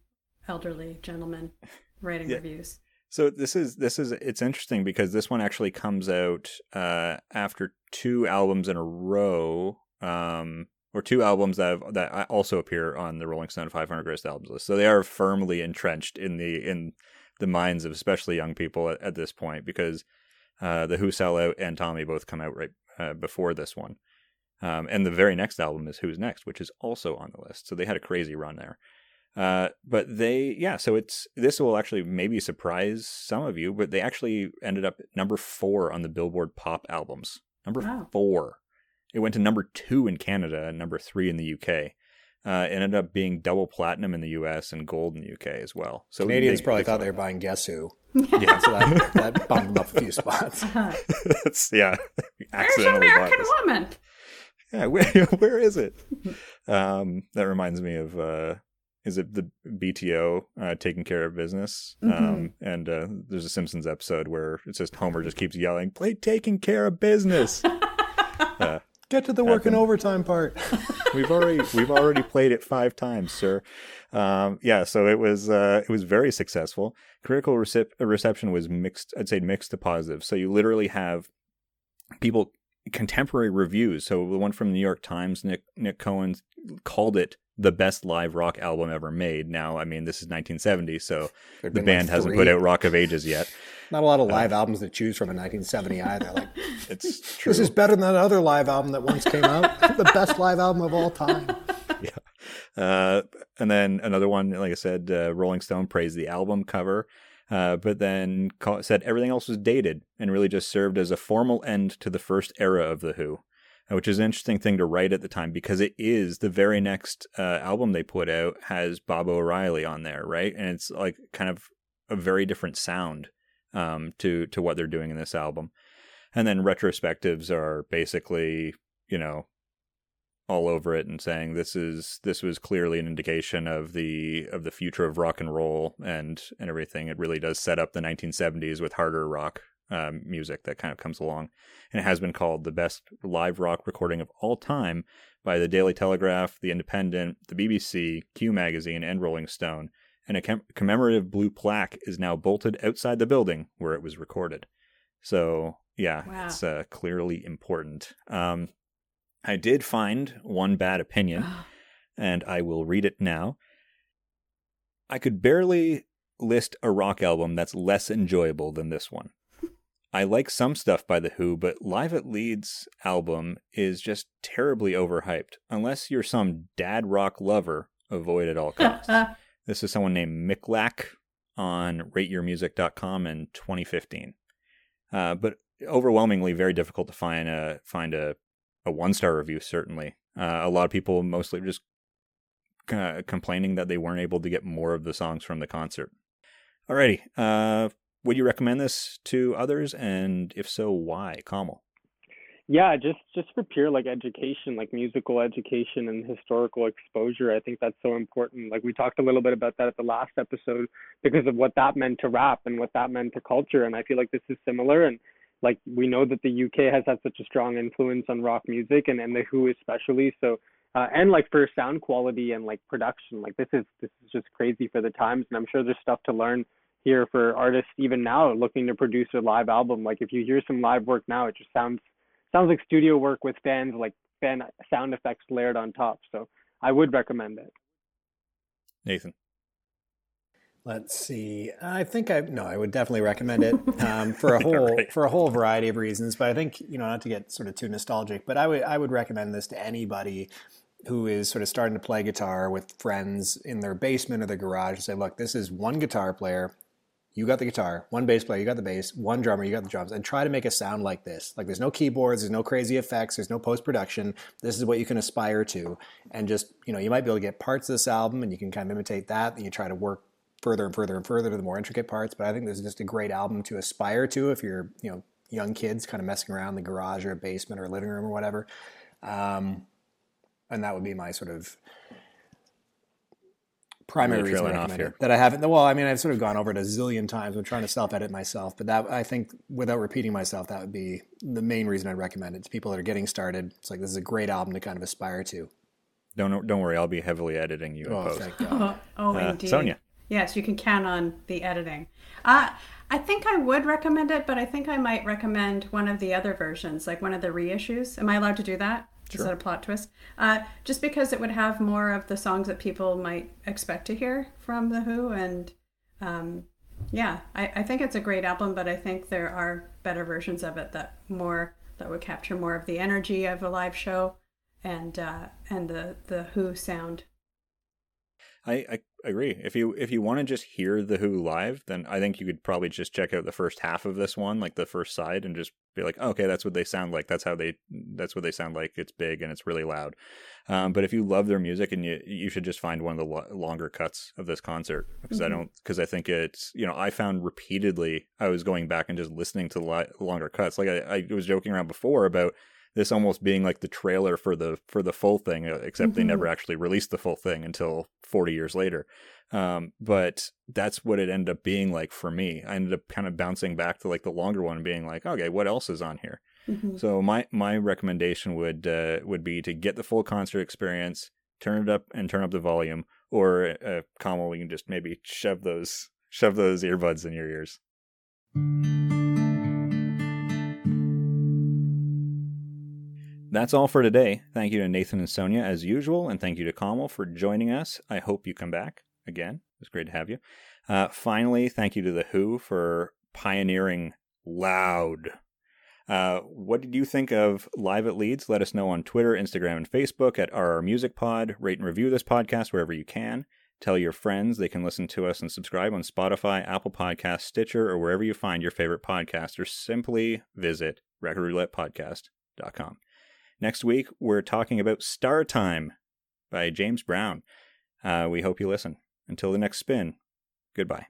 elderly gentlemen *laughs* writing yeah. reviews. So this is this is it's interesting because this one actually comes out uh, after two albums in a row, um, or two albums that have, that also appear on the Rolling Stone 500 Greatest Albums list. So they are firmly entrenched in the in the minds of especially young people at, at this point because uh, the Who Sell Out and Tommy both come out right uh, before this one. Um, and the very next album is Who's Next, which is also on the list. So they had a crazy run there. Uh, but they, yeah, so it's this will actually maybe surprise some of you, but they actually ended up number four on the Billboard Pop albums. Number wow. four. It went to number two in Canada and number three in the UK. Uh, it ended up being double platinum in the US and gold in the UK as well. So Canadians they, probably they thought they were buying Guess Who. *laughs* yeah, so that, *laughs* that bumped them up a few spots. yeah, *laughs* Where's American Woman? Yeah, where, where is it? Um, that reminds me of uh, is it the BTO uh, taking care of business? Mm-hmm. Um, and uh, there's a Simpsons episode where it's just Homer just keeps yelling, "Play taking care of business." uh, Get to the work working overtime part. *laughs* we've already we've already played it five times, sir. Um, yeah, so it was uh, it was very successful. Critical recep- reception was mixed. I'd say mixed to positive. So you literally have people contemporary reviews. So the one from the New York Times, Nick Nik Cohn called it the best live rock album ever made. Now, I mean, this is 1970, so There'd the band like hasn't put out Rock of Ages yet. *laughs* Not a lot of uh, live uh, albums to choose from in 1970 either. Like, *laughs* it's true. This is better than that other live album that once came out. *laughs* the best live album of all time. Yeah. Uh, and then another one, like I said, uh, Rolling Stone praised the album cover. Uh, but then said everything else was dated and really just served as a formal end to the first era of The Who which is an interesting thing to write at the time because it is the very next uh, album they put out has Baba O'Riley on there, right? And it's like kind of a very different sound um, to to what they're doing in this album. And then retrospectives are basically, you know, all over it and saying this is this was clearly an indication of the of the future of rock and roll and and everything. It really does set up the 1970s with harder rock um, music that kind of comes along. And it has been called the best live rock recording of all time by the Daily Telegraph, The Independent, the BBC, Q Magazine, and Rolling Stone. And a com- commemorative blue plaque is now bolted outside the building where it was recorded. So, yeah, wow. it's uh, clearly important. Um, I did find one bad opinion, *gasps* and I will read it now. I could barely list a rock album that's less enjoyable than this one. I like some stuff by The Who, but Live at Leeds album is just terribly overhyped. Unless you're some dad rock lover, avoid at all costs. *laughs* this is someone named Michlac on rateyourmusic.com in 2015. Uh, but overwhelmingly very difficult to find a find a, a one star review. Certainly, uh, a lot of people mostly just uh, complaining that they weren't able to get more of the songs from the concert. Alrighty, uh, would you recommend this to others? And if so, why? Kamal. Yeah, just just for pure like education, like musical education and historical exposure. I think that's so important. Like we talked a little bit about that at the last episode because of what that meant to rap and what that meant to culture. And I feel like this is similar. And like we know that the UK has had such a strong influence on rock music and, and the Who especially. So uh, and like for sound quality and like production, like this is this is just crazy for the times. And I'm sure there's stuff to learn here for artists even now looking to produce a live album. Like if you hear some live work now, it just sounds sounds like studio work with fans like fan sound effects layered on top. So I would recommend it. Nathan. Let's see. I think I no, I would definitely recommend it um, *laughs* for a whole right. for a whole variety of reasons. But I think you know not to get sort of too nostalgic, but I would I would recommend this to anybody who is sort of starting to play guitar with friends in their basement or their garage and say, look, this is one guitar player you got the guitar, one bass player, you got the bass, one drummer, you got the drums, and try to make a sound like this. Like there's no keyboards, there's no crazy effects, there's no post production. This is what you can aspire to. And just, you know, you might be able to get parts of this album and you can kind of imitate that and you try to work further and further and further to the more intricate parts. But I think this is just a great album to aspire to if you're, you know, young kids kind of messing around in the garage or a basement or a living room or whatever. Um, and that would be my sort of primary reason I recommend. That I haven't. Well, I mean, I've sort of gone over it a zillion times. I'm trying to self-edit myself, but that I think, without repeating myself, that would be the main reason I'd recommend it to people that are getting started. It's like this is a great album to kind of aspire to. Don't don't worry, I'll be heavily editing you. Oh, thank God. oh, *laughs* oh uh, indeed. Sonia. Yes, you can count on the editing. Uh, I think I would recommend it, but I think I might recommend one of the other versions, like one of the reissues. Am I allowed to do that? Sure. Is that a plot twist? Uh, just because it would have more of the songs that people might expect to hear from The Who. And um, yeah, I, I think it's a great album, but I think there are better versions of it that more that would capture more of the energy of a live show and uh, and the the Who sound. I, I agree. If you if you want to just hear the Who live, then I think you could probably just check out the first half of this one, like the first side, and just be like, okay, that's what they sound like. That's how they. That's what they sound like. It's big and it's really loud. Um, but if you love their music, and you you should just find one of the lo- longer cuts of this concert because mm-hmm. I don't because I think it's you know I found repeatedly I was going back and just listening to the li- longer cuts. Like I, I was joking around before about this almost being like the trailer for the for the full thing, uh, except mm-hmm. they never actually released the full thing until 40 years later. Um, but that's what it ended up being like for me. I ended up kind of bouncing back to like the longer one, being like, okay, what else is on here? Mm-hmm. So my my recommendation would uh, would be to get the full concert experience, turn it up and turn up the volume, or uh, Kamal, we can just maybe shove those shove those earbuds in your ears. That's all for today. Thank you to Nathan and Sonia as usual, and thank you to Kamal for joining us. I hope you come back again. It was great to have you. Uh, finally, thank you to The Who for pioneering loud. Uh, what did you think of Live at Leeds? Let us know on Twitter, Instagram, and Facebook at RR Music Pod. Rate and review this podcast wherever you can. Tell your friends they can listen to us and subscribe on Spotify, Apple Podcasts, Stitcher, or wherever you find your favorite podcast, or simply visit recordroulettepodcast.com. Next week, we're talking about Star Time by James Brown. Uh, we hope you listen. Until the next spin, goodbye.